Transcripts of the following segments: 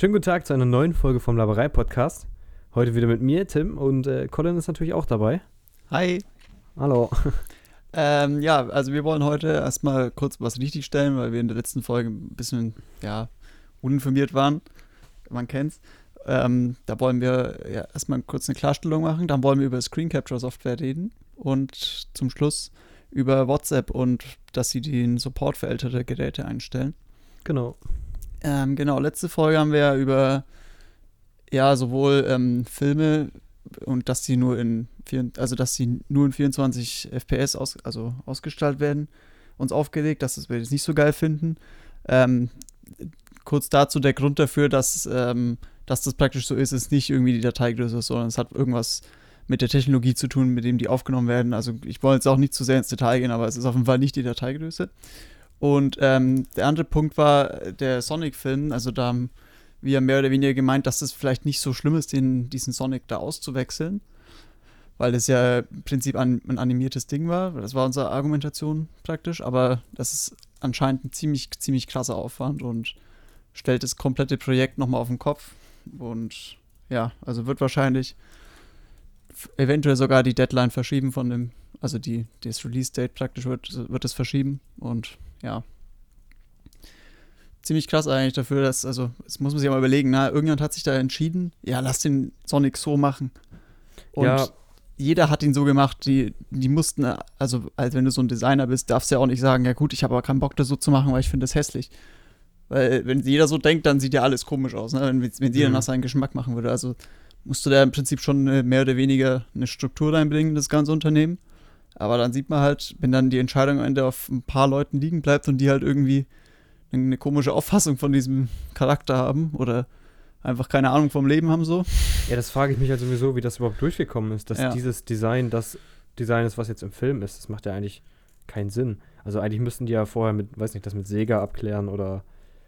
Schönen guten Tag zu einer neuen Folge vom Laberei-Podcast. Heute wieder mit mir, Tim, und äh, Colin ist natürlich auch dabei. Hi. Hallo. Ähm, ja, also wir wollen heute erstmal kurz was richtigstellen, weil wir in der letzten Folge ein bisschen, ja, uninformiert waren. Man kennt's. Ähm, da wollen wir ja erstmal kurz eine Klarstellung machen. Dann wollen wir über Screen Capture Software reden und zum Schluss über WhatsApp und dass sie den Support für ältere Geräte einstellen. Genau. Ähm, genau, letzte Folge haben wir ja über ja sowohl ähm, Filme und dass sie nur in vier, also dass sie nur in 24 FPS aus, also ausgestrahlt werden, uns aufgelegt, dass wir das nicht so geil finden. Ähm, kurz dazu der Grund dafür, dass, ähm, dass das praktisch so ist, ist nicht irgendwie die Dateigröße, sondern es hat irgendwas mit der Technologie zu tun, mit dem die aufgenommen werden. Also ich wollte jetzt auch nicht zu sehr ins Detail gehen, aber es ist auf jeden Fall nicht die Dateigröße. Und ähm, der andere Punkt war der Sonic-Film. Also da haben wir mehr oder weniger gemeint, dass es vielleicht nicht so schlimm ist, den, diesen Sonic da auszuwechseln. Weil es ja im Prinzip ein, ein animiertes Ding war. Das war unsere Argumentation praktisch. Aber das ist anscheinend ein ziemlich, ziemlich krasser Aufwand und stellt das komplette Projekt nochmal auf den Kopf. Und ja, also wird wahrscheinlich eventuell sogar die Deadline verschieben von dem, also die, das Release-Date praktisch wird, wird es verschieben. Und ja. Ziemlich krass eigentlich dafür, dass, also, das muss man sich mal überlegen, na, irgendjemand hat sich da entschieden, ja, lass den Sonic so machen. Und Ja. jeder hat ihn so gemacht, die, die mussten, also, als wenn du so ein Designer bist, darfst du ja auch nicht sagen, ja gut, ich habe aber keinen Bock, das so zu machen, weil ich finde das hässlich. Weil, wenn jeder so denkt, dann sieht ja alles komisch aus, ne? wenn, wenn jeder Mhm. nach seinem Geschmack machen würde. Also musst du da im Prinzip schon äh, mehr oder weniger eine Struktur reinbringen, in das ganze Unternehmen. Aber dann sieht man halt, wenn dann die Entscheidung am Ende auf ein paar Leuten liegen bleibt und die halt irgendwie eine komische Auffassung von diesem Charakter haben oder einfach keine Ahnung vom Leben haben so. Ja, das frage ich mich halt sowieso, wie das überhaupt durchgekommen ist, dass Ja. dieses Design das Design ist, was jetzt im Film ist. Das macht ja eigentlich keinen Sinn. Also eigentlich müssten die ja vorher mit, weiß nicht, das mit Sega abklären oder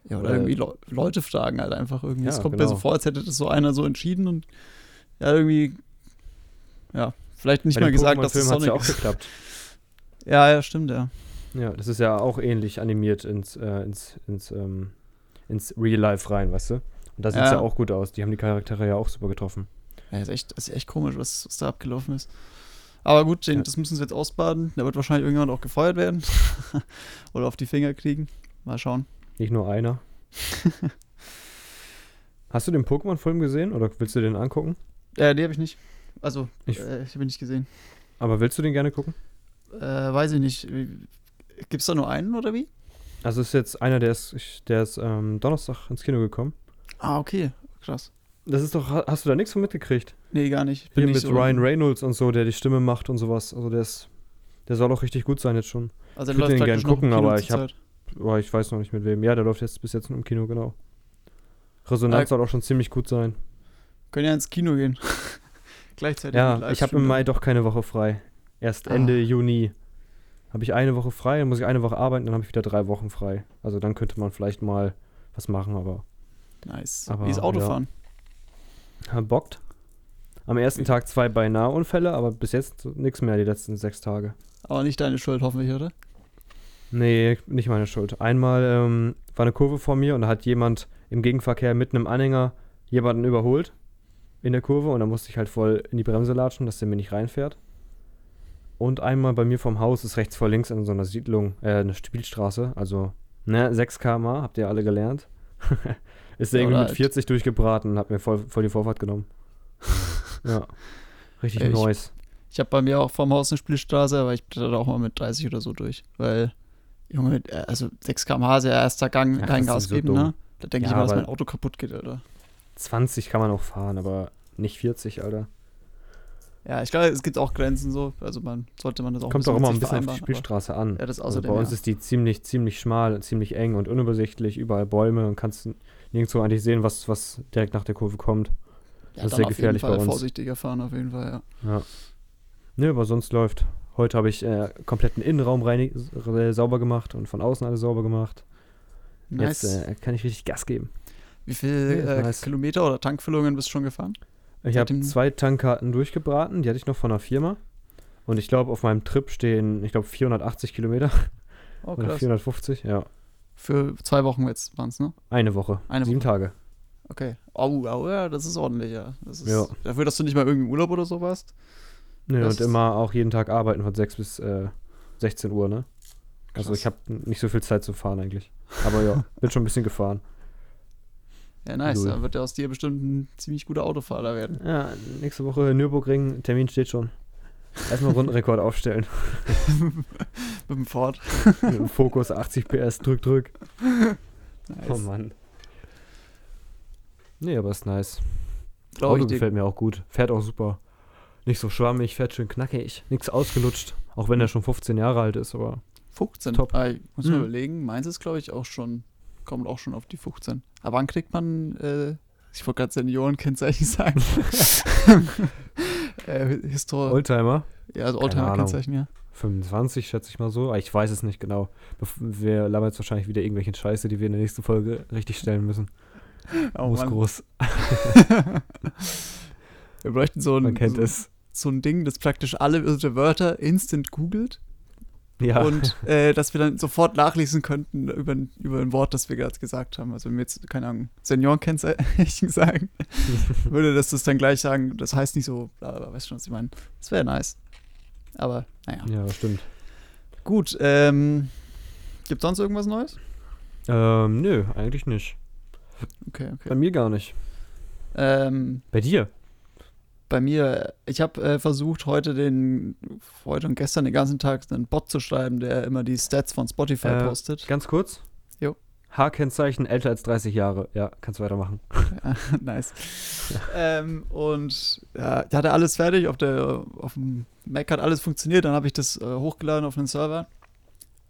Ja, oder Oder- irgendwie Le Leute fragen halt einfach irgendwie. Ja, es kommt mir so genau. vor, als hätte das so einer so entschieden und ja, irgendwie, ja, vielleicht nicht bei mal gesagt, dass Pokémon-Film das hat es ja Sonic auch ist. geklappt. Ja, ja, stimmt, ja. Ja, das ist ja auch ähnlich animiert ins, äh, ins, ins, ähm, ins Real Life rein, weißt du? Und da sieht es ja. Ja. auch gut aus. Die haben die Charaktere ja auch super getroffen. Ja, ist echt, ist echt komisch, was, was da abgelaufen ist. Aber gut, den, Ja. das müssen sie jetzt ausbaden. Da wird wahrscheinlich irgendjemand auch gefeuert werden. Oder auf die Finger kriegen. Mal schauen. Nicht nur einer. Hast du den Pokémon-Film gesehen oder willst du den angucken? Äh, die habe ich nicht. Also, Ich- äh, ich habe ihn nicht gesehen. Aber willst du den gerne gucken? Äh, weiß ich nicht. Gibt es da nur einen oder wie? Also ist jetzt einer, der ist, der ist ähm, Donnerstag ins Kino gekommen. Ah, okay. Krass. Das ist doch, ha- hast du da nichts von mitgekriegt? Nee, gar nicht. Ich Hier nicht mit so- Ryan Reynolds und so, der die Stimme macht und sowas. Also der ist, der soll auch richtig gut sein jetzt schon. Also, ich würd den gern praktisch noch im gucken, aber ich hab- Zeit. Aber ich weiß noch nicht mit wem. Ja, der läuft jetzt bis jetzt nur im Kino, genau. Resonanz Ah. soll auch schon ziemlich gut sein. Können ja ins Kino gehen. Gleichzeitig. mit Ja, ich habe im. Mai doch keine Woche frei. Erst Ah. Ende Juni habe ich eine Woche frei, dann muss ich eine Woche arbeiten, dann habe ich wieder drei Wochen frei. Also dann könnte man vielleicht mal was machen, aber Nice. Aber, Wie ist Autofahren? ja, bockt. Am ersten Tag zwei beinahe Unfälle, aber bis jetzt nichts mehr die letzten sechs Tage. Aber nicht deine Schuld, hoffentlich, oder? Nee, nicht meine Schuld. Einmal ähm, war eine Kurve vor mir und da hat jemand im Gegenverkehr mitten im Anhänger jemanden überholt in der Kurve und da musste ich halt voll in die Bremse latschen, dass der mir nicht reinfährt. Und einmal bei mir vom Haus ist rechts vor links in so einer Siedlung, äh, eine Spielstraße, also ne, 6 km habt ihr alle gelernt. ist der Ja, irgendwie mit halt- 40 durchgebraten und hat mir voll, voll die Vorfahrt genommen. ja. Richtig Ey, ich-. Ich habe bei mir auch vorm Haus eine Spielstraße, aber ich bin da auch mal mit 30 oder so durch. Weil, Junge, äh, also 6 km/h ist ja erster Gang, kein Gas so geben, dumm. ne? Da denke Ja, ich immer, dass mein Auto kaputt geht, Alter. 20 kann man auch fahren, aber nicht 40, Alter. Ja, ich glaube, es gibt auch Grenzen so. Also man sollte man das auch Kommt doch immer ein bisschen auf die Spielstraße an. Ja, das Also außerdem. bei uns ja. ist die ziemlich, ziemlich schmal, ziemlich eng und unübersichtlich, überall Bäume und kannst nirgendwo eigentlich sehen, was, was direkt nach der Kurve kommt. ja, das ist sehr gefährlich bei uns. vorsichtiger fahren, auf jeden Fall, ja. Ja. Ne, aber sonst läuft. Heute habe ich äh, kompletten Innenraum reinig, äh, sauber gemacht und von außen alles sauber gemacht. Nice. Jetzt äh, kann ich richtig Gas geben. Wie viele Ja, äh, nice. Kilometer oder Tankfüllungen bist du schon gefahren? Ich habe zwei Tankkarten durchgebraten, die hatte ich noch von einer Firma. Und ich glaube, auf meinem Trip stehen, ich glaube, 480 Kilometer Oh, oder krass. 450, ja. Für zwei Wochen jetzt waren es, ne? Eine Woche. Eine Sieben Woche. Tage. Okay. Oh, oh, ja, das ist ordentlich, ja. Das ist, Ja. Dafür, dass du nicht mal irgendwie im Urlaub oder so warst. Nö, Das und immer auch jeden Tag arbeiten von 6 bis äh, 16 Uhr, ne? Also Krass. ich habe nicht so viel Zeit zu fahren eigentlich. Aber ja, bin schon ein bisschen gefahren. Ja, nice. Null. Dann wird er aus dir bestimmt ein ziemlich guter Autofahrer werden. Ja, nächste Woche Nürburgring, Termin steht schon. Erstmal Rundenrekord aufstellen. Mit dem Ford. Mit dem Fokus 80 PS, drück, drück. Nice. Oh Mann. Nee, aber ist nice. Glaub Auto gefällt mir auch gut. Fährt auch super. Nicht so schwammig, fährt schön knackig. Nichts ausgelutscht. Auch wenn er schon 15 Jahre alt ist, aber 15. Top. Ah, ich muss mir Mhm. überlegen, meins ist, glaube ich, auch schon, kommt auch schon auf die 15. Aber wann kriegt man, äh, ich wollte gerade Seniorenkennzeichen sagen. äh, Histor, Oldtimer. ja, also Oldtimer-Kennzeichen, ja. 25, schätze ich mal so. Aber ich weiß es nicht genau. Wir labern jetzt wahrscheinlich wieder irgendwelche Scheiße, die wir in der nächsten Folge richtig stellen müssen. Oh, Muss Mann. groß. Wir bräuchten so ein, so, so ein Ding, das praktisch alle unsere Wörter instant googelt Ja. und äh, dass wir dann sofort nachlesen könnten über, ein- über ein Wort, das wir gerade gesagt haben. Also wenn wir jetzt, keine Ahnung, Seniorenkennzeichen sagen, würde das das dann gleich sagen, das heißt nicht so, bla, weißt schon, was ich meine. Das wäre nice. Aber, naja. ja, stimmt. Gut, ähm, gibt sonst irgendwas Neues? Ähm, nö, eigentlich nicht. Okay, Bei okay. mir gar nicht. Ähm, Bei dir? Bei mir, ich habe äh, versucht, heute den, heute und gestern den ganzen Tag einen Bot zu schreiben, der immer die Stats von Spotify Äh, postet. Ganz kurz. Jo. H-Kennzeichen älter als 30 Jahre. Ja, kannst weitermachen. Ja, nice. ähm, und ja, der hatte alles fertig, auf, der, auf dem Mac hat alles funktioniert, dann habe ich das äh, hochgeladen auf den Server.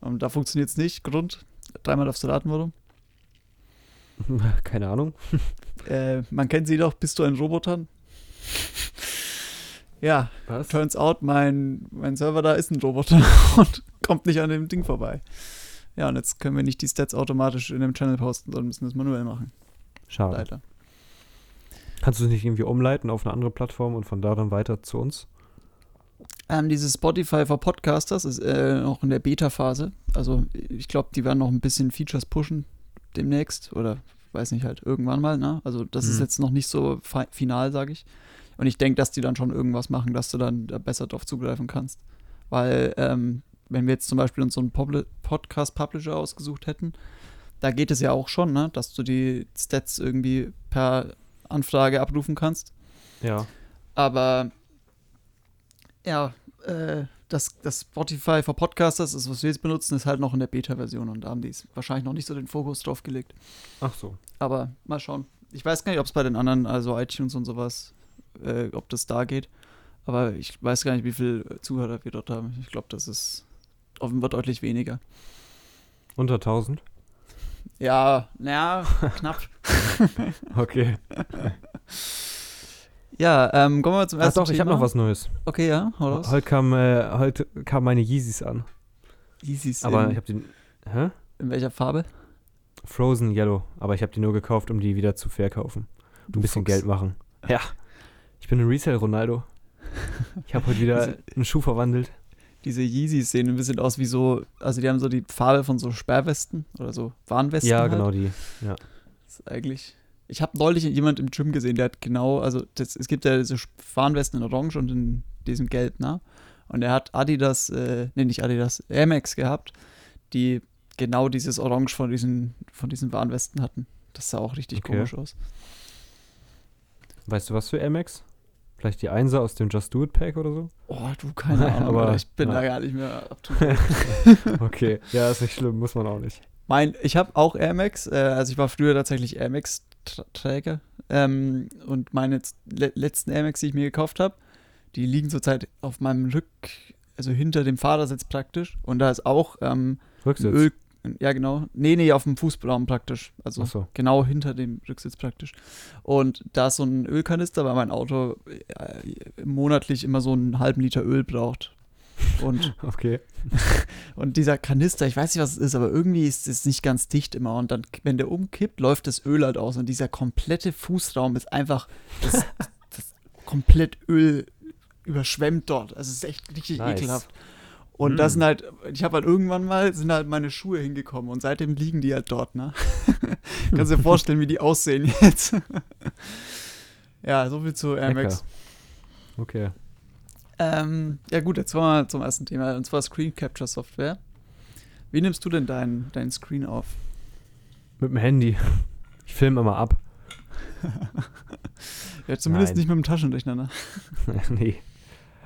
Und da funktioniert es nicht. Grund, dreimal darfst du raten, warum. Keine Ahnung. Äh, man kennt sie doch, bist du ein Roboter? ja, Was? turns out, mein, mein Server da ist ein Roboter und kommt nicht an dem Ding vorbei. Ja, und jetzt können wir nicht die Stats automatisch in dem Channel posten, sondern müssen das manuell machen. Schade. Leider. Kannst du es nicht irgendwie umleiten auf eine andere Plattform und von da dann weiter zu uns? Ähm, dieses Spotify for Podcasters ist äh, noch in der Beta-Phase. Also ich glaube, die werden noch ein bisschen Features pushen demnächst oder weiß nicht halt irgendwann mal. Ne? Also das ist Mhm. jetzt noch nicht so fi final, sage ich. Und ich denke, dass die dann schon irgendwas machen, dass du dann da besser drauf zugreifen kannst. Weil ähm, wenn wir jetzt zum Beispiel uns so einen Podcast-Publisher ausgesucht hätten, da geht es ja auch schon, ne? dass du die Stats irgendwie per Anfrage abrufen kannst. Ja. Aber ja, äh, das, das Spotify for Podcasters, ist, was wir jetzt benutzen, ist halt noch in der Beta-Version und da haben die es wahrscheinlich noch nicht so den Fokus drauf gelegt. Ach so. Aber mal schauen. Ich weiß gar nicht, ob es bei den anderen, also iTunes und sowas, äh, ob das da geht. Aber ich weiß gar nicht, wie viele Zuhörer wir dort haben. Ich glaube, das ist offenbar deutlich weniger. Unter 1000? Ja, naja, knapp. Okay. Ja, ähm, kommen wir zum Ach ersten doch, ich habe Thema. noch was Neues. Okay, ja, hau raus. Heute kam, äh, heute kam meine Yeezys an. Yeezys Aber in, ich habe den. Hä? in welcher Farbe? Frozen Yellow. Aber ich habe die nur gekauft, um die wieder zu verkaufen. Du ein bisschen Fuchs. Geld machen. Ja. Ich bin ein Resale-Ronaldo. Ich habe heute wieder einen Schuh verwandelt. diese Yeezys sehen ein bisschen aus wie so, also die haben so die Farbe von so Sperrwesten oder so Warnwesten. ja, halt. genau die. Das ist eigentlich. Ich habe neulich jemand im Gym gesehen, der hat genau, also das, es gibt ja diese Warnwesten in Orange und in diesem Gelb, ne? Und er hat Adidas, äh, nee, nicht Adidas, Air Max gehabt, die genau dieses Orange von diesen, von diesen Warnwesten hatten. Das sah auch richtig Okay. komisch aus. Weißt du was für Amex? Vielleicht die Einser aus dem Just Do It Pack oder so? Oh, du, keine Ahnung, Aber, ich bin ja. da gar nicht mehr up to date. Okay. ja, ist nicht schlimm, muss man auch nicht. Mein, ich habe auch Air Max, äh, also ich war früher tatsächlich Air Max Träger ähm, und meine le letzten Air Max, die ich mir gekauft habe, die liegen zurzeit auf meinem Rück, also hinter dem Fahrersitz praktisch und da ist auch ähm, Rücksitz. Öl, ja genau, nee, nee, auf dem Fußraum praktisch, also so. genau hinter dem Rücksitz praktisch und da ist so ein Ölkanister, weil mein Auto äh, monatlich immer so einen halben Liter Öl braucht und Okay. und dieser Kanister, ich weiß nicht, was es ist, aber irgendwie ist es nicht ganz dicht immer. Und dann, wenn der umkippt, läuft das Öl halt aus. Und dieser komplette Fußraum ist einfach das, das komplett Öl überschwemmt dort. Also es ist echt richtig Nice. ekelhaft. Und das Hm. sind halt, ich habe halt irgendwann mal, sind halt meine Schuhe hingekommen und seitdem liegen die halt dort, ne? Kannst dir vorstellen, wie die aussehen jetzt. ja, so viel zu Air Max. Okay. Ähm, ja gut, jetzt kommen wir zum ersten Thema, und zwar Screen Capture Software. Wie nimmst du denn deinen dein Screen auf? Mit dem Handy. Ich filme immer ab. Ja, zumindest Nein. nicht mit dem Taschenrechner, ne? nee.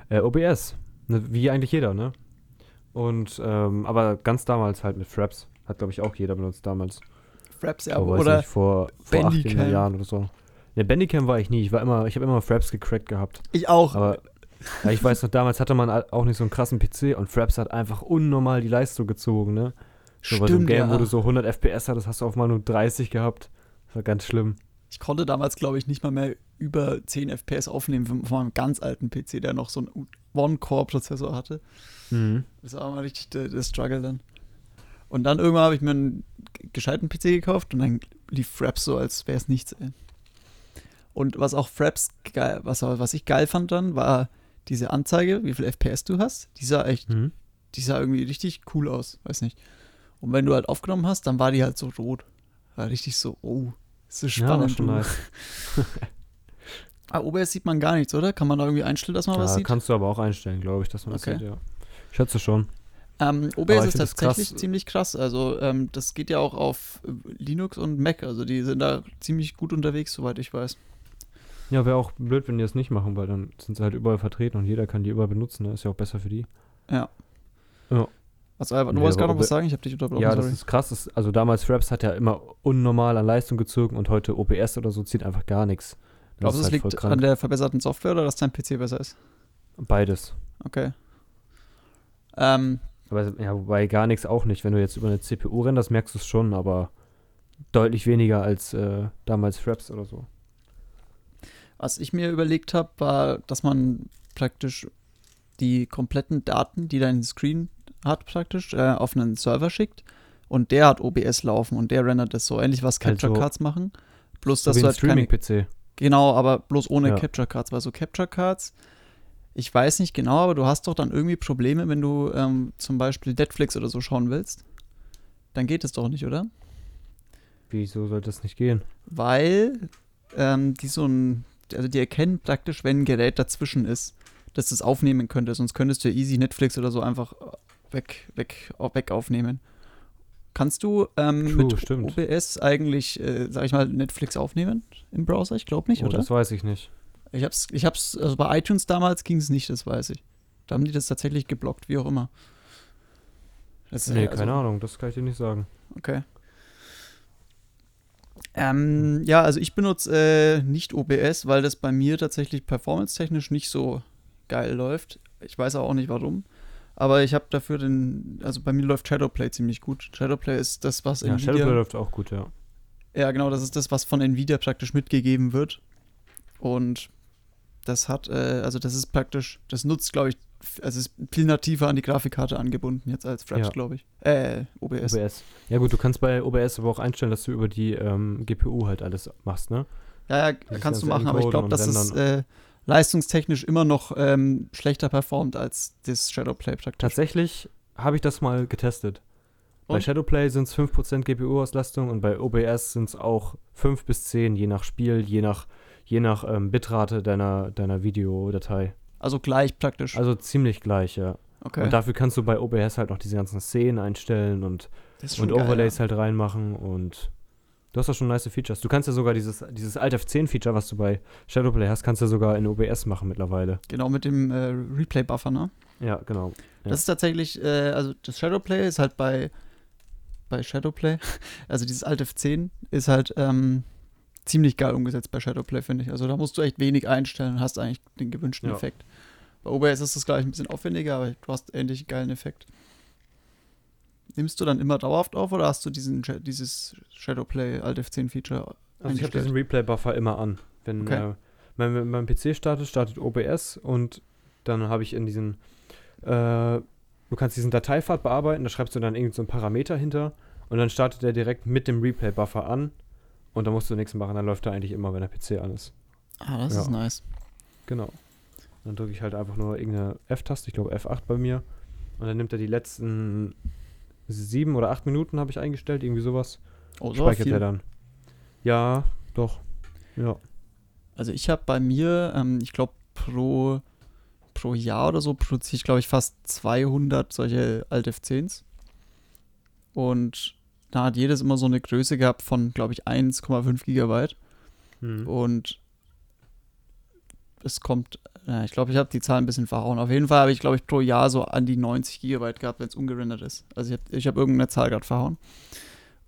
Äh, OBS. Ne, wie eigentlich jeder, ne? Und, ähm, aber ganz damals halt mit Fraps. Hat, glaube ich, auch jeder benutzt damals. Fraps, ja, Aber oder nicht, vor, vor acht Bandicam. Jahren oder so. Ne, Bandicam war ich nie. Ich war immer, ich habe immer Fraps gecrackt gehabt. ich auch. Aber ja, ich weiß noch, damals hatte man auch nicht so einen krassen PC und Fraps hat einfach unnormal die Leistung gezogen, ne? So bei so einem Stimmt, Game, ja. wo du so 100 FPS hattest, hast du auf mal nur 30 gehabt. Das war ganz schlimm. Ich konnte damals, glaube ich, nicht mal mehr über 10 FPS aufnehmen von meinem ganz alten PC, der noch so einen One-Core-Prozessor hatte. Mhm. Das war mal richtig der, der Struggle dann. Und dann irgendwann habe ich mir einen gescheiten PC gekauft und dann lief Fraps so, als wäre es nichts, ey. Und was auch Fraps geil, was, was ich geil fand dann, war diese Anzeige, wie viel FPS du hast. Die sah echt, Mhm. die sah irgendwie richtig cool aus, weiß nicht. Und wenn du halt aufgenommen hast, dann war die halt so rot. War richtig so, oh, so Ja, spannend. schon du. nice. Ah, OBS sieht man gar nichts, oder? Kann man da irgendwie einstellen, dass man was Ja, sieht? kannst du aber auch einstellen, glaube ich, dass man Okay. das sieht, ja. Ich schätze schon. Ähm, OBS ist tatsächlich krass. ziemlich krass. Also ähm, das geht ja auch auf Linux und Mac. Also die sind da ziemlich gut unterwegs, soweit ich weiß. Ja, wäre auch blöd, wenn die das nicht machen, weil dann sind sie halt überall vertreten und jeder kann die überall benutzen. Ne? Ist ja auch besser für die. Ja. Ja. Also, Albert, du wolltest gerade noch was sagen? Ich habe dich unterbrochen, ja, das sorry. ist krass. Das, also damals Fraps hat ja immer unnormal an Leistung gezogen und heute OBS oder so zieht einfach gar nichts. Das Glaubst du, es halt liegt an der verbesserten Software oder dass dein PC besser ist? Beides. Okay. Ähm, Aber ja, wobei gar nichts auch nicht. Wenn du jetzt über eine CPU renderst, merkst du es schon, aber deutlich weniger als äh, damals Fraps oder so. was ich mir überlegt habe, war, dass man praktisch die kompletten Daten, die dein Screen hat, praktisch äh, auf einen Server schickt und der hat OBS laufen und der rendert das so ähnlich, was Capture Also- Cards machen. Bloß, So dass du halt Streaming-PC. Genau, aber bloß ohne Ja. Capture Cards, weil so Capture Cards, ich weiß nicht genau, aber du hast doch dann irgendwie Probleme, wenn du ähm, zum Beispiel Netflix oder so schauen willst. Dann geht es doch nicht, oder? Wieso sollte das nicht gehen? Weil ähm, die so ein, also die erkennen praktisch, wenn ein Gerät dazwischen ist, dass das aufnehmen könnte. Sonst könntest du ja easy Netflix oder so einfach weg, weg, weg aufnehmen. Kannst du ähm, True, mit stimmt. OBS eigentlich, äh, sag ich mal, Netflix aufnehmen im Browser? Ich glaube nicht, oh, oder? das weiß ich nicht. Ich hab's, ich hab's, also bei iTunes damals ging es nicht, das weiß ich. Da haben die das tatsächlich geblockt, wie auch immer. Das, Nee, äh, keine Ahnung, das kann ich dir nicht sagen. Okay. Ähm, ja, also ich benutze äh, nicht OBS, weil das bei mir tatsächlich performance-technisch nicht so geil läuft. Ich weiß auch nicht warum. Aber ich habe dafür den, also bei mir läuft Shadowplay ziemlich gut. Shadowplay ist das, was Ja, Nvidia Shadowplay läuft auch gut, ja. ja, genau, das ist das, was von Nvidia praktisch mitgegeben wird. Und das hat, äh, also das ist praktisch, das nutzt, glaube ich, also ist viel nativer an die Grafikkarte angebunden jetzt als Fraps, Ja. glaube ich. Äh, OBS. OBS. Ja gut, du kannst bei OBS aber auch einstellen, dass du über die ähm, GPU halt alles machst, ne? Ja, ja, kannst du ganze machen, aber ich glaube, es Rendern. äh, leistungstechnisch immer noch ähm, schlechter performt als das Shadowplay praktisch. Tatsächlich habe ich das mal getestet. Bei Und? Shadowplay sind es 5% GPU-Auslastung und bei OBS sind es auch 5 bis 10, je nach Spiel, je nach, je nach ähm, Bitrate deiner, deiner Videodatei. Also gleich praktisch. Also ziemlich gleich, ja. okay. Und dafür kannst du bei OBS halt noch diese ganzen Szenen einstellen und, und geil, Overlays ja. halt reinmachen und du hast da schon nice Features. Du kannst ja sogar dieses, dieses Alt F10-Feature, was du bei Shadowplay hast, kannst du sogar in OBS machen mittlerweile. Genau, mit dem äh, Replay-Buffer, ne? Ja, genau. Ja. Das ist tatsächlich, äh, also das Shadowplay ist halt bei, bei Shadowplay, also dieses Alt F10 ist halt ähm, ziemlich geil umgesetzt bei Shadowplay, finde ich. Also da musst du echt wenig einstellen und hast eigentlich den gewünschten Ja. Effekt. Bei OBS ist das gleich ein bisschen aufwendiger, aber du hast ähnlich einen geilen Effekt. Nimmst du dann immer dauerhaft auf oder hast du diesen, dieses Shadowplay Alt F10 Feature? Also ich habe diesen Replay-Buffer immer an. Wenn Okay. äh, mein, wenn mein PC startet, startet OBS und dann habe ich in diesen, äh, du kannst diesen Dateipfad bearbeiten, da schreibst du dann irgendeinen so einen Parameter hinter und dann startet er direkt mit dem Replay-Buffer an und dann musst du nichts machen, dann läuft er eigentlich immer, wenn der PC an ist. Ah, das Ja. ist nice. Genau. Dann drücke ich halt einfach nur irgendeine F-Taste, ich glaube F8 bei mir Und dann nimmt er die letzten sieben oder acht Minuten, habe ich eingestellt, irgendwie sowas. Oh, so speichert er dann. Ja, doch. Ja. Also ich habe bei mir, ähm, ich glaube, pro, pro Jahr oder so produziere ich, glaube ich, fast 200 solche Alt F10s. Und da hat jedes immer so eine Größe gehabt von, glaube ich, 1,5 Gigabyte. Hm. Und es kommt, ja, ich glaube, ich habe die Zahl ein bisschen verhauen. Auf jeden Fall habe ich, glaube ich, pro Jahr so an die 90 Gigabyte gehabt, wenn es ungerendert ist. Also ich habe ich hab irgendeine Zahl gerade verhauen.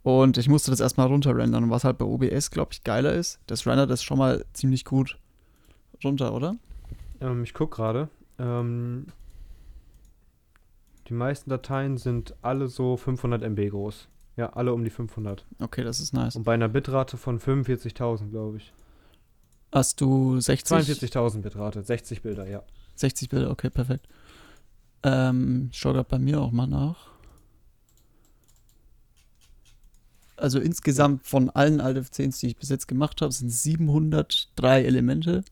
Und ich musste das erstmal runterrendern. Und was halt bei OBS, glaube ich, geiler ist, das rendert das schon mal ziemlich gut runter, oder? Ähm, ich gucke gerade. Ähm, die meisten Dateien sind alle so 500 MB groß. Ja, alle um die 500. Okay, das ist nice. Und bei einer Bitrate von 45.000, glaube ich. Hast du 60? 42.000 Bitrate, 60 Bilder, ja. 60 Bilder, okay, perfekt. Ähm, ich schaue gerade bei mir auch mal nach. Also insgesamt von allen Alt F10s, die ich bis jetzt gemacht habe, sind 703 Elemente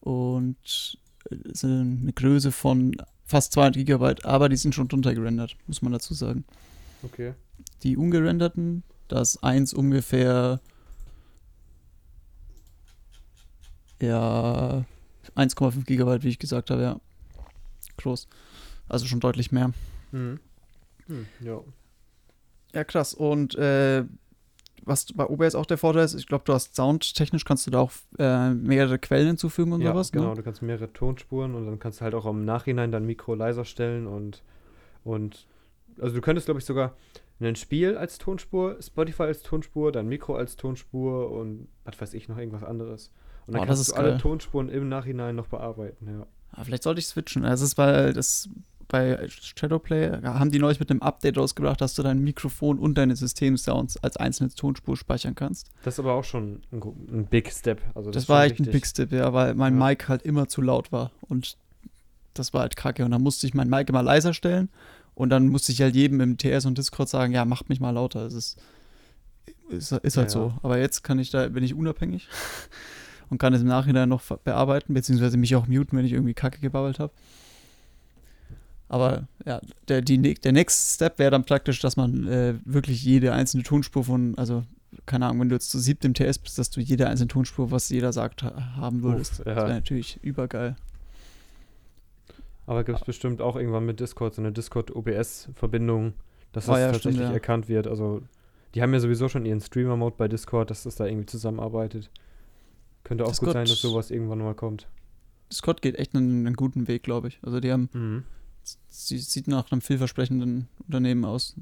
und äh, sind eine Größe von fast 200 Gigabyte, aber die sind schon drunter gerendert, muss man dazu sagen. Okay. Die ungerenderten, das eins ungefähr ja 1,5 Gigabyte, wie ich gesagt habe, ja. Groß. Also schon deutlich mehr. Hm. Hm, ja. Ja, krass. Und äh, was bei OBS auch der Vorteil ist, ich glaube, du hast soundtechnisch kannst du da auch äh, mehrere Quellen hinzufügen und ja, sowas, genau. ne? Du kannst mehrere Tonspuren und dann kannst du halt auch im Nachhinein dein Mikro leiser stellen und, und also du könntest, glaube ich, sogar ein Spiel als Tonspur, Spotify als Tonspur, dein Mikro als Tonspur und was weiß ich noch irgendwas anderes. Und dann Oh, das kannst du alle geil. Tonspuren im Nachhinein noch bearbeiten, ja. Ah, vielleicht sollte ich switchen. Also es ist weil das bei Shadowplay haben die neulich mit einem Update rausgebracht, dass du dein Mikrofon und deine Systemsounds als einzelne Tonspur speichern kannst. Das ist aber auch schon ein, ein Big Step. Also Das, ist war echt ein wichtig. Big Step, ja, weil mein Ja. Mic halt immer zu laut war. Und das war halt kacke. Und dann musste ich mein Mic immer leiser stellen. Und dann musste ich halt jedem im TS und Discord sagen, ja, macht mich mal lauter. Es ist, ist, ist halt Ja, so. Aber jetzt kann ich da, bin ich unabhängig und kann es im Nachhinein noch bearbeiten, beziehungsweise mich auch muten, wenn ich irgendwie Kacke gebabbelt habe. Aber ja, der, die, ne- der Next Step wäre dann praktisch, dass man äh, wirklich jede einzelne Tonspur von, also keine Ahnung, wenn du jetzt zu siebt im TS bist, dass du jede einzelne Tonspur, was jeder sagt, ha haben würdest. Uff, Das wäre ja. natürlich übergeil. Aber gibt es bestimmt auch irgendwann mit Discord so eine Discord-OBS-Verbindung, dass Oh das ja, stimmt, tatsächlich ja. erkannt wird. Also, die haben ja sowieso schon ihren Streamer-Mode bei Discord, dass das da irgendwie zusammenarbeitet. Könnte auch Discord- gut sein, dass sowas irgendwann mal kommt. Discord geht echt einen, einen guten Weg, glaube ich. Also die haben, Mhm. sie sieht nach einem vielversprechenden Unternehmen aus.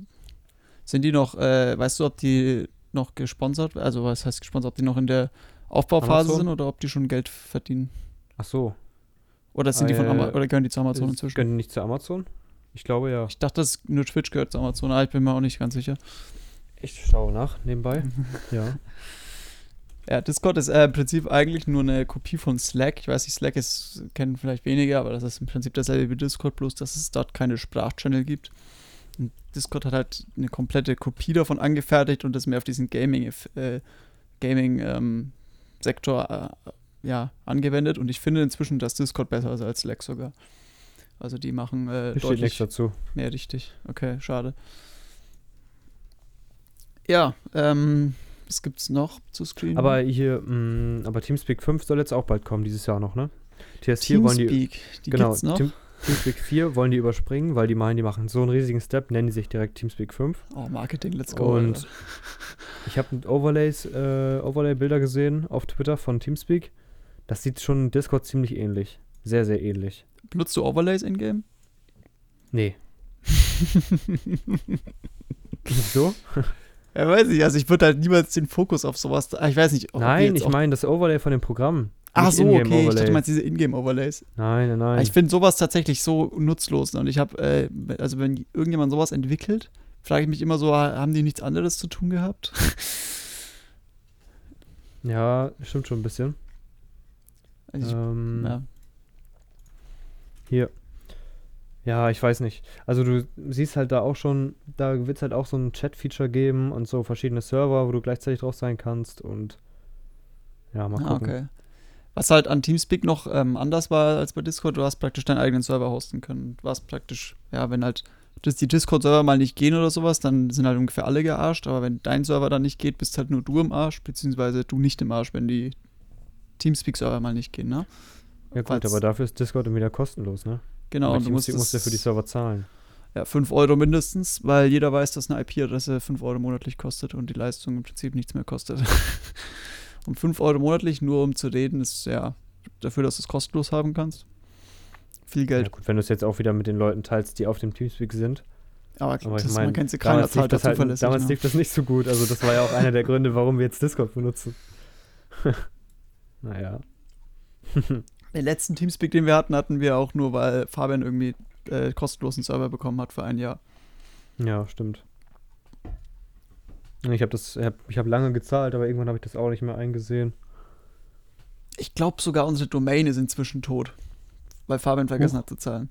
Sind die noch, äh, weißt du, ob die noch gesponsert, also was heißt gesponsert, ob die noch in der Aufbauphase Amazon? sind oder ob die schon Geld verdienen? Ach so. Oder sind die von Äh, Ama oder gehören die zu Amazon Das inzwischen? Können die nicht zu Amazon? Ich glaube ja. Ich dachte, dass nur Twitch gehört zu Amazon, aber ich bin mir auch nicht ganz sicher. Ich schaue nach nebenbei. ja. Ja, Discord ist äh, im Prinzip eigentlich nur eine Kopie von Slack. Ich weiß nicht, Slack ist, kennen vielleicht wenige, aber das ist im Prinzip dasselbe wie Discord, bloß dass es dort keine Sprachchannel gibt. Und Discord hat halt eine komplette Kopie davon angefertigt und das mehr auf diesen Gaming, äh, Gaming ähm, Sektor äh, ja, angewendet. Und ich finde inzwischen, dass Discord besser ist als Slack sogar. Also die machen äh, steht nichts deutlich dazu. mehr richtig. Okay, schade. Ja, ähm, was gibt's noch zu screenen? Aber hier, mh, aber Teamspeak 5 soll jetzt auch bald kommen, dieses Jahr noch, ne? TS4 wollen die. Teamspeak, die genau, gibt's noch. Team, Teamspeak 4 wollen die überspringen, weil die meinen, die machen so einen riesigen Step, nennen die sich direkt Teamspeak 5. Oh, Marketing, let's go. Und Alter. ich habe Overlays, äh, Overlay-Bilder gesehen auf Twitter von Teamspeak. Das sieht schon Discord ziemlich ähnlich. Sehr, sehr ähnlich. Benutzt du Overlays in-game? Nee. so? Ja, weiß ich. Also ich würde halt niemals den Fokus auf sowas. Ich weiß nicht. ob Nein, ich meine das Overlay von dem Programm. Ach so, okay. Ich In-Game-Overlay. dachte, du meinst diese In-Game-Overlays. Nein, nein, nein. Ich finde sowas tatsächlich so nutzlos. Und ich habe, äh, also wenn irgendjemand sowas entwickelt, frage ich mich immer so, ha- haben die nichts anderes zu tun gehabt? ja, stimmt schon ein bisschen. Also ich, ähm, ja. Hier. Ja, ich weiß nicht. Also du siehst halt da auch schon, da wird es halt auch so ein Chat-Feature geben und so verschiedene Server, wo du gleichzeitig drauf sein kannst und ja, mal Ah, gucken. okay. Was halt an Teamspeak noch ähm, anders war als bei Discord, du hast praktisch deinen eigenen Server hosten können. Du warst praktisch, ja, wenn halt dass die Discord-Server mal nicht gehen oder sowas, dann sind halt ungefähr alle gearscht. Aber wenn dein Server dann nicht geht, bist halt nur du im Arsch, beziehungsweise du nicht im Arsch, wenn die Teamspeak-Server mal nicht gehen, ne? Ja gut, Falls- aber dafür ist Discord dann wieder kostenlos, ne? Genau, und du musst, musst ja für die Server zahlen. Ja, 5 Euro mindestens, weil jeder weiß, dass eine IP-Adresse 5 Euro monatlich kostet und die Leistung im Prinzip nichts mehr kostet. und 5 Euro monatlich, nur um zu reden, ist ja dafür, dass du es kostenlos haben kannst. Viel Ja Geld. gut, wenn du es jetzt auch wieder mit den Leuten teilst, die auf dem Teamspeak sind. aber, Aber ich das, meine, man kennt sie keiner damals, lief zahlt das, halt, damals ne? lief das nicht so gut. Also das war ja auch einer der Gründe, warum wir jetzt Discord benutzen. naja. Den letzten Teamspeak, den wir hatten, hatten wir auch nur, weil Fabian irgendwie äh, kostenlosen Server bekommen hat für ein Jahr. Ja, stimmt. Ich habe das, hab- ich habe lange gezahlt, aber irgendwann habe ich das auch nicht mehr eingesehen. Ich glaube sogar, unsere Domain ist inzwischen tot, weil Fabian vergessen hat zu zahlen.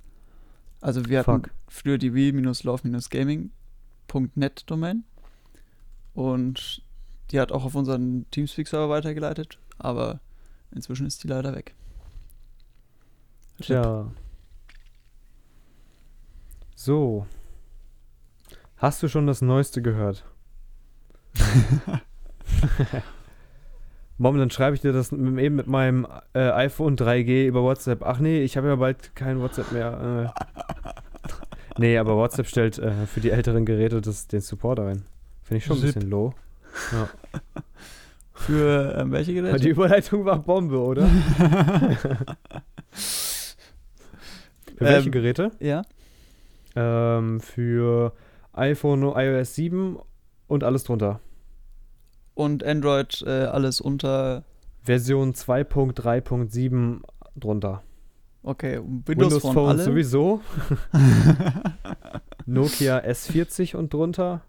Also wir hatten Fuck. früher die we-love-gaming.net Domain und die hat auch auf unseren Teamspeak-Server weitergeleitet, aber inzwischen ist die leider weg. Tja. So. Hast du schon das Neueste gehört? Mom, dann schreibe ich dir das m- eben mit meinem äh, iPhone 3G über WhatsApp. Ach nee, ich habe ja bald kein WhatsApp mehr. Äh. Nee, aber WhatsApp stellt äh, für die älteren Geräte das, den Support ein. Finde ich schon ein bisschen low. Ja. Für ähm, welche Geräte? die Überleitung war Bombe, oder? für welche Ähm, Geräte? ja. Ähm, für iPhone iOS 7 und alles drunter. Und Android äh, alles unter, Version 2.3.7 drunter. okay, Windows, Windows Phone Phone sowieso. Nokia S40 und drunter.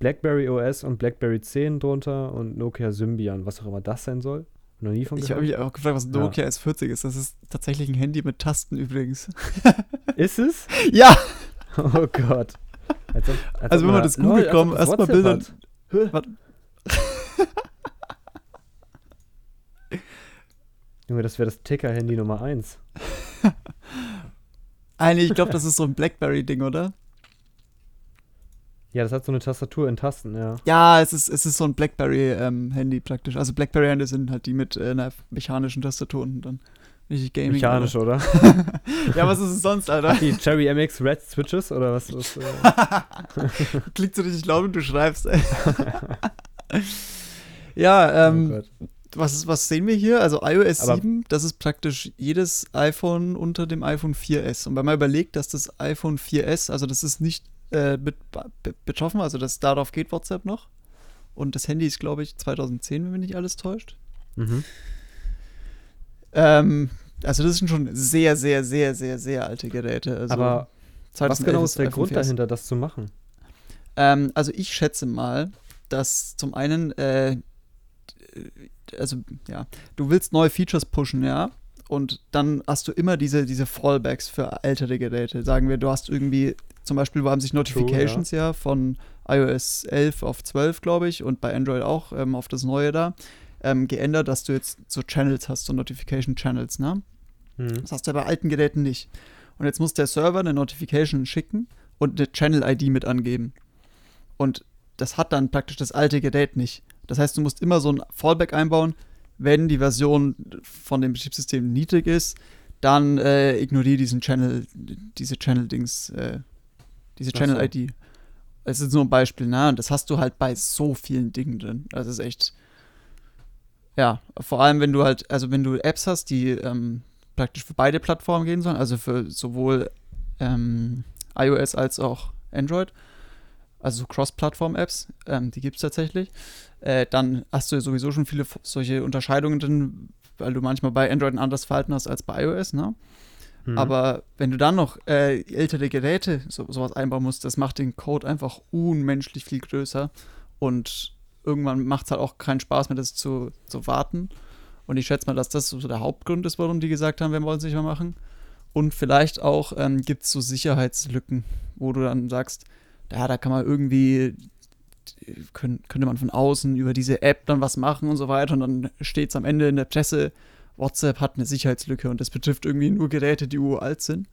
BlackBerry OS und BlackBerry 10 drunter und Nokia Symbian, was auch immer das sein soll. Noch nie von Ich habe mich auch gefragt, was Nokia S40 ist. Das ist tatsächlich ein Handy mit Tasten übrigens. Ist es? ja! Oh Gott. Als ob, als Also wenn man da- das googelt, ob kommen erstmal Bilder. Junge, das wäre das Ticker-Handy Nummer 1. Eigentlich, ich glaube, das ist so ein Blackberry-Ding, oder? Ja, das hat so eine Tastatur in Tasten, ja. Ja, es ist, es ist so ein Blackberry-Handy praktisch. Also Blackberry-Hände sind halt die mit äh, einer mechanischen Tastatur unten dann. Richtig Gaming. Mechanisch, oder? Alter. ja, was ist es sonst, Alter? Die Cherry MX Red Switches oder was? was äh, Klingt so richtig laut und du schreibst, ey. ja, ähm, oh was, was sehen wir hier? Also iOS Aber- 7, das ist praktisch jedes iPhone unter dem iPhone 4S. Und wenn man überlegt, dass das iPhone 4S, also das ist nicht äh, be- betroffen, also das darauf geht WhatsApp noch. Und das Handy ist, glaube ich, 2010, wenn mich nicht alles täuscht. Mhm. Ähm, also das sind schon sehr, sehr, sehr, sehr, sehr alte Geräte. Also Aber was 2011 genau ist der Grund 4S. dahinter, das zu machen? Ähm, also ich schätze mal, dass zum einen, äh, also ja, du willst neue Features pushen, ja, und dann hast du immer diese, diese Fallbacks für ältere Geräte. Sagen wir, du hast irgendwie, zum Beispiel, haben sich Notifications ja. von iOS 11 auf 12, glaube ich, und bei Android auch ähm, auf das neue da, ähm, geändert, dass du jetzt so Channels hast, so Notification Channels, ne? Mhm. Das hast du bei alten Geräten nicht. Und jetzt muss der Server eine Notification schicken und eine Channel-ID mit angeben. Und das hat dann praktisch das alte Gerät nicht. Das heißt, du musst immer so ein Fallback einbauen, wenn die Version von dem Betriebssystem niedrig ist, dann äh, ignoriere diesen Channel, diese Channel-Dings, äh, diese so. Channel-ID. Es ist nur ein Beispiel, ne? Und das hast du halt bei so vielen Dingen drin. Das ist echt. Ja, vor allem, wenn du halt, also wenn du Apps hast, die ähm, praktisch für beide Plattformen gehen sollen, also für sowohl ähm, iOS als auch Android, also so Cross-Plattform-Apps, ähm, die gibt es tatsächlich, äh, dann hast du ja sowieso schon viele solche Unterscheidungen drin, weil du manchmal bei Android ein anderes Verhalten hast als bei iOS, ne? Mhm. Aber wenn du dann noch äh, ältere Geräte so, sowas einbauen musst, das macht den Code einfach unmenschlich viel größer und irgendwann macht es halt auch keinen Spaß mehr, das zu, zu warten. Und ich schätze mal, dass das so der Hauptgrund ist, warum die gesagt haben, wir wollen es nicht mehr machen. Und vielleicht auch ähm, gibt es so Sicherheitslücken, wo du dann sagst, ja, da kann man irgendwie, könnte man von außen über diese App dann was machen und so weiter. Und dann steht es am Ende in der Presse WhatsApp hat eine Sicherheitslücke und das betrifft irgendwie nur Geräte, die uralt sind,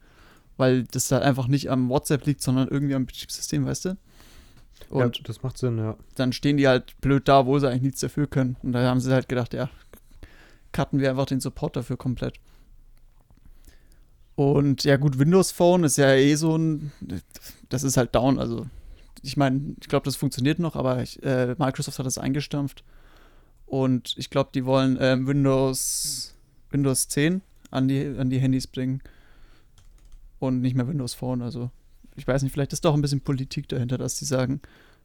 weil das da einfach nicht am WhatsApp liegt, sondern irgendwie am Betriebssystem, weißt du? Und ja, das macht Sinn, ja. dann stehen die halt blöd da, wo sie eigentlich nichts dafür können. Und da haben sie halt gedacht, ja, cutten wir einfach den Support dafür komplett. Und ja, gut, Windows Phone ist ja eh so ein, das ist halt down. Also, ich meine, ich glaube, das funktioniert noch, aber ich, äh, Microsoft hat das eingestampft. Und ich glaube, die wollen äh, Windows, Windows 10 an die, an die Handys bringen. Und nicht mehr Windows Phone. Also, ich weiß nicht, vielleicht ist doch ein bisschen Politik dahinter, dass die sagen,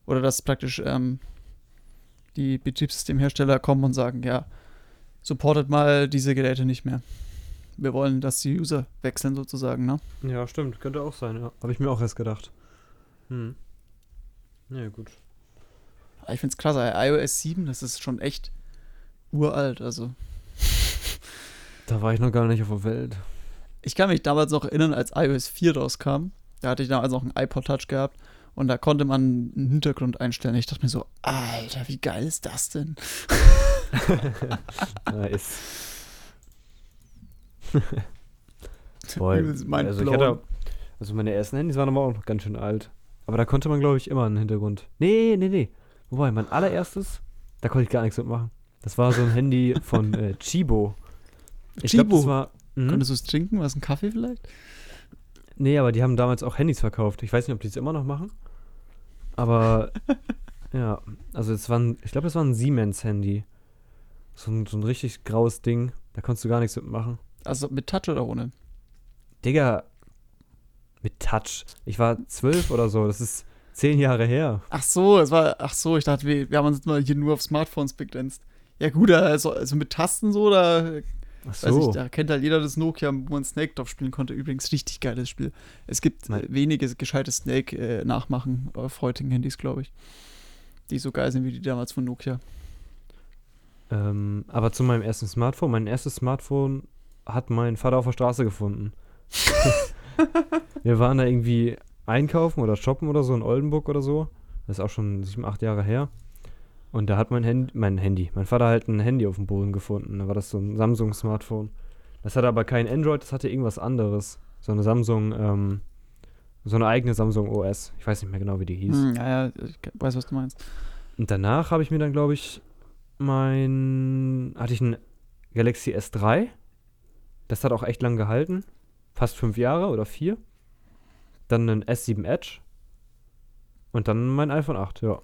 oder dass praktisch ähm, die Betriebssystemhersteller kommen und sagen, ja, supportet mal diese Geräte nicht mehr. Wir wollen, dass die User wechseln sozusagen, ne? Ja, stimmt. Könnte auch sein, ja. Habe ich mir auch erst gedacht. Hm. Ja, gut. Aber ich finde es krass, iOS 7, das ist schon echt uralt, also. Da war ich noch gar nicht auf der Welt. Ich kann mich damals noch erinnern, als iOS 4 rauskam, da hatte ich damals noch einen iPod Touch gehabt und da konnte man einen Hintergrund einstellen. Ich dachte mir so, Alter, wie geil ist das denn? nice. Mind also, ich hatte, also meine ersten Handys waren aber auch noch ganz schön alt. Aber da konnte man, glaube ich, immer einen Hintergrund. Nee, nee, nee. Wobei, mein allererstes, da konnte ich gar nichts mitmachen. Das war so ein Handy von äh, Chibo. Ich glaub, Chibo? das war. Mhm. Konntest du es trinken? Was, ein Kaffee vielleicht? Nee, aber die haben damals auch Handys verkauft. Ich weiß nicht, ob die es immer noch machen. Aber ja, also es war ein, ich glaube, das war ein Siemens-Handy. So ein, so ein richtig graues Ding. Da konntest du gar nichts mitmachen. Also mit Touch oder ohne? Digga, mit Touch. Ich war zwölf oder so. Das ist zehn Jahre her. Ach so, es war, ach so, ich dachte, wir, wir haben uns jetzt mal hier nur auf Smartphones begrenzt. Ja gut, also, also mit Tasten so, da so. ich, da kennt halt jeder das Nokia, wo man Snake drauf spielen konnte. Übrigens richtig geiles Spiel. Es gibt äh, wenige gescheite Snake äh, auf heutigen Handys, glaube ich. Die so geil sind wie die damals von Nokia. Ähm, aber zu meinem ersten Smartphone. Mein erstes Smartphone hat mein Vater auf der Straße gefunden. Wir waren da irgendwie einkaufen oder shoppen oder so in Oldenburg oder so. Das ist auch schon sieben, acht Jahre her. Und da hat mein Handy, mein Handy, mein Vater halt ein Handy auf dem Boden gefunden. Da war das so ein Samsung-Smartphone. Das hatte aber kein Android, das hatte irgendwas anderes. So eine Samsung, ähm, so eine eigene Samsung OS. Ich weiß nicht mehr genau, wie die hieß. Hm, ja, ja, ich weiß, was du meinst. Und danach habe ich mir dann, glaube ich, mein. Hatte ich ein Galaxy S3. Das hat auch echt lang gehalten. Fast fünf Jahre oder vier. Dann ein S7 Edge. Und dann mein iPhone 8, ja.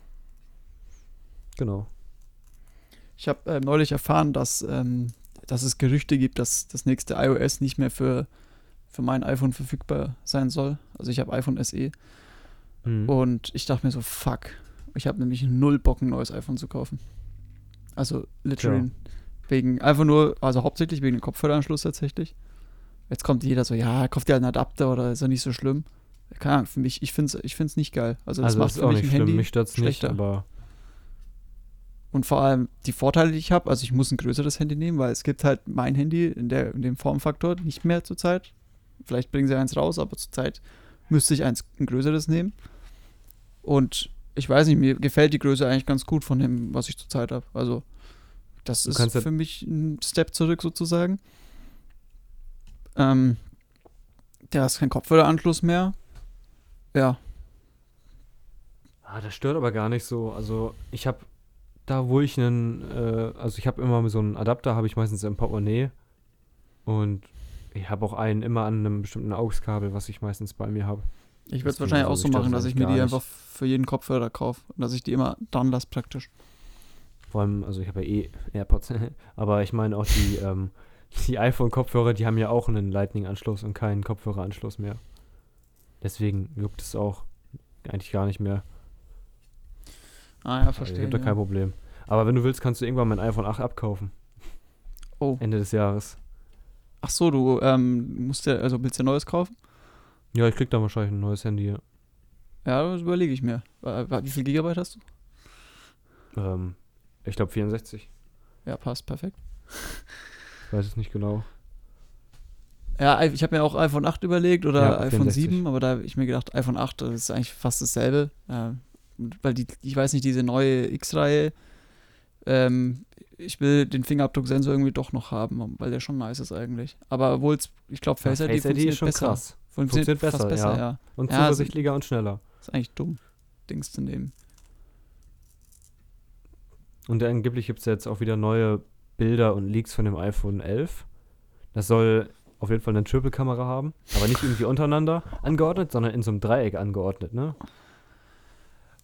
Genau. Ich habe äh, neulich erfahren, dass, ähm, dass es Gerüchte gibt, dass das nächste iOS nicht mehr für, für mein iPhone verfügbar sein soll. Also ich habe iPhone SE. Mhm. Und ich dachte mir so, fuck. Ich habe nämlich null Bock, ein neues iPhone zu kaufen. Also literally. Wegen, einfach nur, also hauptsächlich wegen dem Kopfhöreranschluss tatsächlich. Jetzt kommt jeder so, ja, kauft dir einen Adapter oder ist ja nicht so schlimm. Keine Ahnung, für mich, ich finde es ich find's nicht geil. Also das also, macht für mich nicht ein schlimm. Handy. Mich es nicht, schlechter. aber. Und vor allem die Vorteile, die ich habe, also ich muss ein größeres Handy nehmen, weil es gibt halt mein Handy in, der, in dem Formfaktor nicht mehr zurzeit. Vielleicht bringen sie eins raus, aber zurzeit müsste ich eins ein größeres nehmen. Und ich weiß nicht, mir gefällt die Größe eigentlich ganz gut von dem, was ich zurzeit habe. Also das ist für mich ein Step zurück sozusagen. Ähm, der ist kein Kopfhöreranschluss mehr. Ja, Ah, das stört aber gar nicht so. Also ich habe da, wo ich einen, äh, also ich habe immer so einen Adapter, habe ich meistens im Portemonnaie. Und ich habe auch einen immer an einem bestimmten AUX-Kabel, was ich meistens bei mir habe. ich würde es wahrscheinlich auch so machen, das dass ich mir die nicht. einfach für jeden Kopfhörer kaufe und dass ich die immer dann lasse praktisch. Vor allem, also ich habe ja eh AirPods, aber ich meine auch die, ähm, die iPhone-Kopfhörer, die haben ja auch einen Lightning-Anschluss und keinen Kopfhöreranschluss mehr. Deswegen juckt es auch eigentlich gar nicht mehr. Ah ja, Also, verstehe. gibt da ja. kein Problem. Aber wenn du willst, kannst du irgendwann mein iPhone 8 abkaufen. Oh. Ende des Jahres. Ach so, du ähm, musst ja, also willst du ein neues kaufen? Ja, ich krieg da wahrscheinlich ein neues Handy. ja. Ja, das überlege ich mir. Wie viel Gigabyte hast du? Ähm, ich glaube 64. Ja, passt, perfekt. Ich weiß es nicht genau. Ja, ich habe mir auch iPhone 8 überlegt oder Ja, iPhone 64. 7, aber da habe ich mir gedacht, iPhone 8 das ist eigentlich fast dasselbe. Äh, weil die, ich weiß nicht, diese neue X-Reihe, ähm, ich will den Fingerabdrucksensor irgendwie doch noch haben, weil der schon nice ist eigentlich. Aber obwohl ich glaube, Face ID Face ID funktioniert ist schon besser. krass. Funktioniert, Funktioniert besser, besser, ja. ja. Und Ja, also- zuversichtlicher und schneller. Ist eigentlich dumm, Dings zu nehmen. Und angeblich gibt es jetzt auch wieder neue Bilder und Leaks von dem iPhone 11. Das soll auf jeden Fall eine Triple-Kamera haben, aber nicht irgendwie untereinander angeordnet, sondern in so einem Dreieck angeordnet, ne?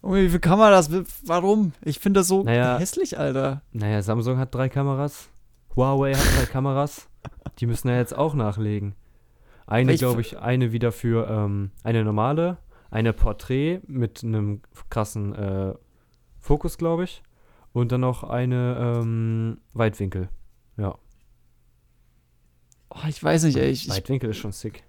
Oh, wie viel kann man das? Warum? Ich finde das so Naja. hässlich, Alter. Naja, Samsung hat drei Kameras, Huawei hat drei Kameras. Die müssen ja jetzt auch nachlegen. Eine, glaube ich, eine wieder für ähm, eine normale, eine Porträt mit einem krassen äh, Fokus, glaube ich. Und dann noch eine ähm, Weitwinkel. Ja, Oh, ich weiß nicht, ey. Ich, Weitwinkel ist schon sick.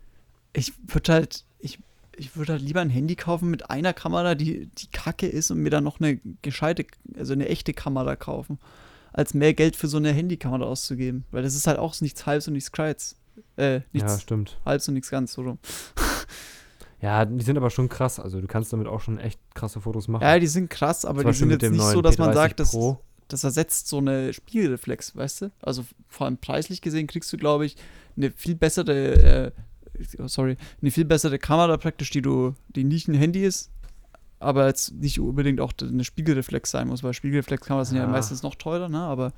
ich würde halt, ich, ich würde halt lieber ein Handy kaufen mit einer Kamera, die, die kacke ist und mir dann noch eine gescheite, also eine echte Kamera kaufen, als mehr Geld für so eine Handykamera auszugeben. Weil das ist halt auch nichts halbs und nichts kreuz. Äh, Ja, nichts stimmt. halbs und nichts ganz, so rum. Ja, die sind aber schon krass. Also du kannst damit auch schon echt krasse Fotos machen. Ja, die sind krass, aber Zum die sind jetzt nicht so, dass man P30 sagt, dass, das ersetzt so eine Spiegelreflex, weißt du? Also vor allem preislich gesehen kriegst du, glaube ich, eine viel bessere, äh, sorry, eine viel bessere Kamera praktisch, die du, die nicht ein Handy ist, aber jetzt nicht unbedingt auch eine Spiegelreflex sein muss, weil Spiegelreflexkameras sind ja Ja. meistens noch teurer, ne? Aber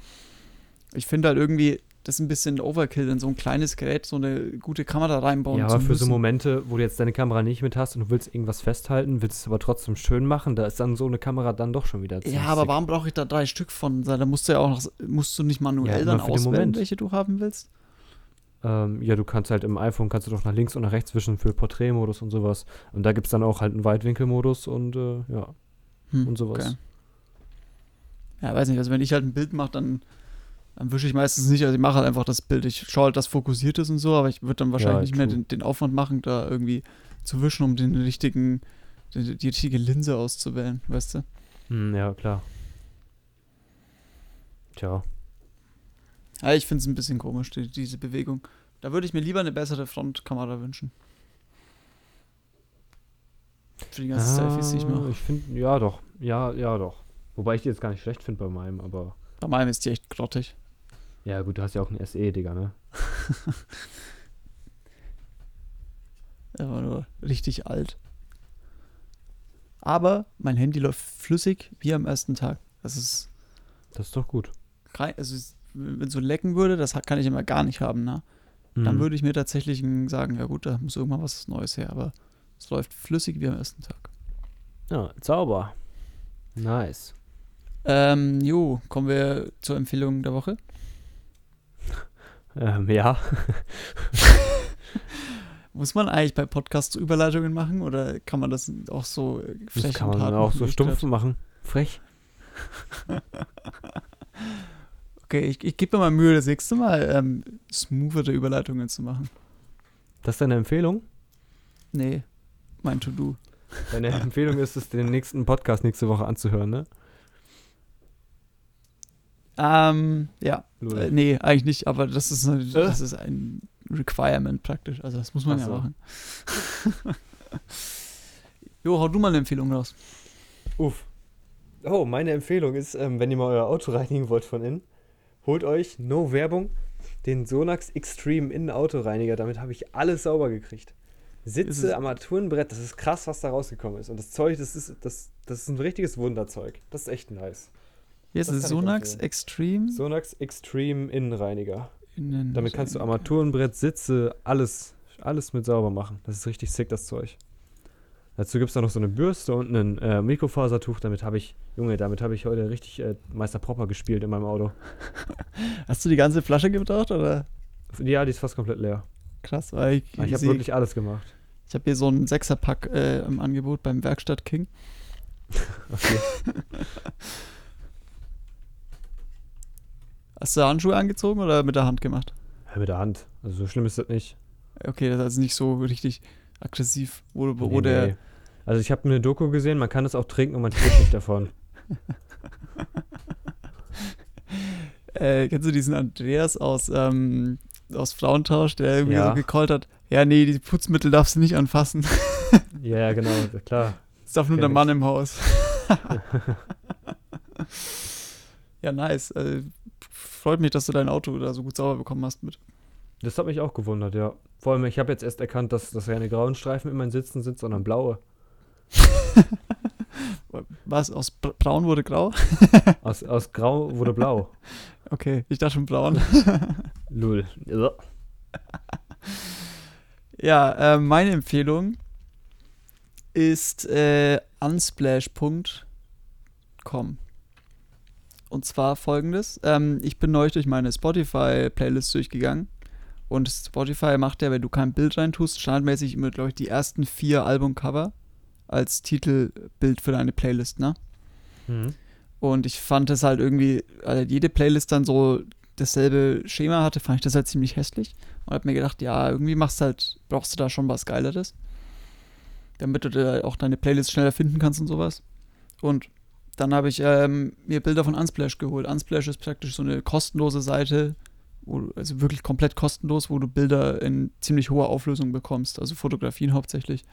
ich finde halt irgendwie, das ist ein bisschen Overkill, in so ein kleines Gerät so eine gute Kamera reinbauen Ja, aber für so müssen. Momente, wo du jetzt deine Kamera nicht mit hast und du willst irgendwas festhalten, willst es aber trotzdem schön machen, da ist dann so eine Kamera dann doch schon wieder Ja, aber sick. warum brauche ich da drei Stück von? Da musst du ja auch noch, musst du nicht manuell Ja, dann auswählen, welche du haben willst? Ähm, ja, du kannst halt im iPhone kannst du doch nach links und nach rechts wischen für Porträtmodus und sowas. Und da gibt es dann auch halt einen Weitwinkelmodus und äh, ja, Hm, und sowas. okay. Ja, weiß nicht, also wenn ich halt ein Bild mache, dann, dann wische ich meistens nicht, also ich mache halt einfach das Bild. Ich schaue halt, dass fokussiert ist und so, aber ich würde dann wahrscheinlich Ja, nicht mehr den, den Aufwand machen, da irgendwie zu wischen, um den richtigen, die, die richtige Linse auszuwählen, weißt du? Hm, ja, klar. Tja, Ja, ich finde es ein bisschen komisch, die, diese Bewegung. Da würde ich mir lieber eine bessere Frontkamera wünschen. Für die ganzen Selfies, die ich Ah, mache. Ich finde, ja doch, ja, ja doch. Wobei ich die jetzt gar nicht schlecht finde bei meinem, aber Bei meinem ist die echt grottig. ja gut, du hast ja auch einen SE, Digga, ne? Aber nur richtig alt. Aber mein Handy läuft flüssig wie am ersten Tag. Das ist Das ist doch gut. rein, also wenn so lecken würde, das kann ich immer gar nicht haben, ne? Dann Mhm. würde ich mir tatsächlich sagen, ja gut, da muss irgendwann was Neues her, aber es läuft flüssig wie am ersten Tag. Ja, Zauber. Nice. Ähm, jo, kommen wir zur Empfehlung der Woche. Ähm, ja. Muss man eigentlich bei Podcasts Überleitungen machen oder kann man das auch so Das kann man auch so stumpf machen. Frech. Okay, ich, ich gebe mir mal Mühe, das nächste Mal ähm, smoothere Überleitungen zu machen. Das ist deine Empfehlung? Nee, mein To-Do. Deine Empfehlung ist es, den nächsten Podcast nächste Woche anzuhören, ne? Ähm, ja. Äh, nee, eigentlich nicht, aber das ist, eine, das ist ein Requirement praktisch. Also das muss man Ach ja so. machen. jo, hau du mal eine Empfehlung raus. Uff. Oh, meine Empfehlung ist, ähm, wenn ihr mal euer Auto reinigen wollt von innen, holt euch, no Werbung, den Sonax Extreme Innenautoreiniger. Damit habe ich alles sauber gekriegt. Ist Sitze, Armaturenbrett, das ist krass, was da rausgekommen ist. Und das Zeug, das ist, das, das ist ein richtiges Wunderzeug. Das ist echt nice. Hier ist Das es kann ich Sonax. Extreme. Sonax Extreme Innenreiniger. Innen- Damit kannst du Armaturenbrett, Sitze, alles, alles mit sauber machen. Das ist richtig sick, das Zeug. Dazu gibt es noch so eine Bürste und ein äh, Mikrofasertuch. Damit habe ich, Junge, damit habe ich heute richtig äh, Meister Propper gespielt in meinem Auto. Hast du die ganze Flasche gebraucht oder? Ja, die ist fast komplett leer. Krass, weil ich, Aber ich habe wirklich alles gemacht. ich habe hier so einen Sechserpack äh, im Angebot beim Werkstatt King. Okay. Hast du Handschuhe angezogen oder mit der Hand gemacht? Ja, mit der Hand. Also so schlimm ist das nicht. Okay, das ist also nicht so richtig aggressiv, wo, wo Nee, der. nee. Also ich habe eine Doku gesehen, man kann es auch trinken und man stirbt nicht davon. Äh, kennst du diesen Andreas aus, ähm, aus Frauentausch, der irgendwie Ja. so gecallt hat? Ja, nee, die Putzmittel darfst du nicht anfassen. Ja, genau, klar. Es darf nur der. Mann im Haus. ja, nice. Äh, freut mich, dass du dein Auto da so gut sauber bekommen hast mit. Das hat mich auch gewundert, ja. Vor allem, ich habe jetzt erst erkannt, dass, dass keine grauen Streifen in meinen Sitzen sind, sondern blaue. Was? Aus Br- braun wurde grau? Aus, aus grau wurde blau. Okay, ich dachte schon braun. Lull. Ja. Ja, äh, meine Empfehlung ist äh, unsplash.com. Und zwar folgendes: ähm, Ich bin neulich durch meine Spotify-Playlist durchgegangen. Und Spotify macht ja, wenn du kein Bild reintust, standardmäßig immer, glaube ich, die ersten vier Albumcover als Titelbild für deine Playlist, ne? Mhm. Und ich fand das halt irgendwie, weil jede Playlist dann so dasselbe Schema hatte, fand ich das halt ziemlich hässlich. Und hab mir gedacht, ja, irgendwie machst halt, brauchst du da schon was Geileres. Damit du da auch deine Playlist schneller finden kannst und sowas. Und dann habe ich ähm, mir Bilder von Unsplash geholt. Unsplash ist praktisch so eine kostenlose Seite, also wirklich komplett kostenlos, wo du Bilder in ziemlich hoher Auflösung bekommst, also Fotografien hauptsächlich.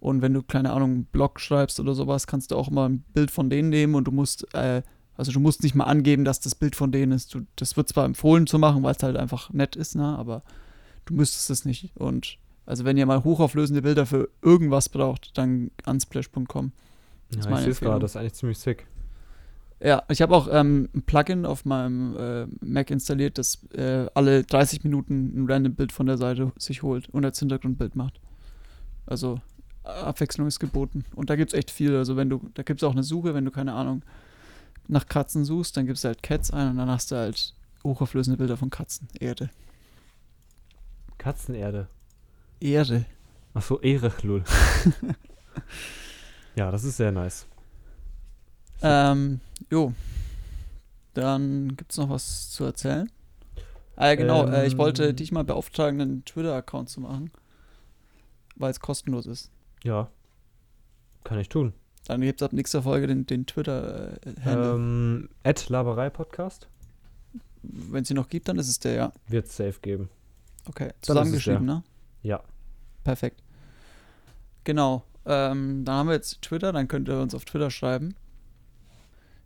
Und wenn du, keine Ahnung, einen Blog schreibst oder sowas, kannst du auch immer ein Bild von denen nehmen und du musst, äh, also du musst nicht mal angeben, dass das Bild von denen ist. Du, das wird zwar empfohlen zu machen, weil es halt einfach nett ist, ne? aber du müsstest es nicht. Und also wenn ihr mal hochauflösende Bilder für irgendwas braucht, dann ist Ja, ich sehe es gerade, das ist eigentlich ziemlich sick. Ja, ich habe auch ähm, ein Plugin auf meinem äh, Mac installiert, das äh, alle 30 Minuten ein random Bild von der Seite sich holt und als Hintergrundbild macht. Also Abwechslung ist geboten. Und da gibt es echt viel. Also wenn du, da gibt es auch eine Suche, wenn du, keine Ahnung, nach Katzen suchst, dann gibst du halt Cats ein und dann hast du halt hochauflösende Bilder von Katzen. Erde. Katzenerde. Erde. Ach so, Ehre, Lull. ja, das ist sehr nice. Ähm, jo. Dann gibt es noch was zu erzählen. Ah ja, genau. äh, ich wollte Ähm. dich mal beauftragen, einen Twitter-Account zu machen. Weil es kostenlos ist. Ja. Kann ich tun. Dann gibt es ab nächster Folge den, den Twitter-Handle. Ähm, Ad Laberei Podcast Wenn es ihn noch gibt, dann ist es der, ja. wird es safe geben. Okay. Zusammengeschrieben, ne? Ja. Perfekt. Genau. Ähm, dann haben wir jetzt Twitter, dann könnt ihr uns auf Twitter schreiben.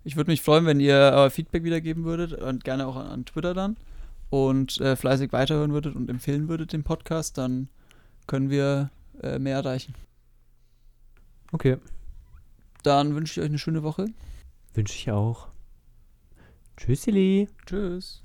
Ich würde mich freuen, wenn ihr euer Feedback wiedergeben würdet und gerne auch an, an Twitter dann und äh, fleißig weiterhören würdet und empfehlen würdet den Podcast, dann können wir äh, mehr erreichen. Okay. Dann wünsche ich euch eine schöne Woche. Wünsche ich auch. Tschüssili. Tschüss.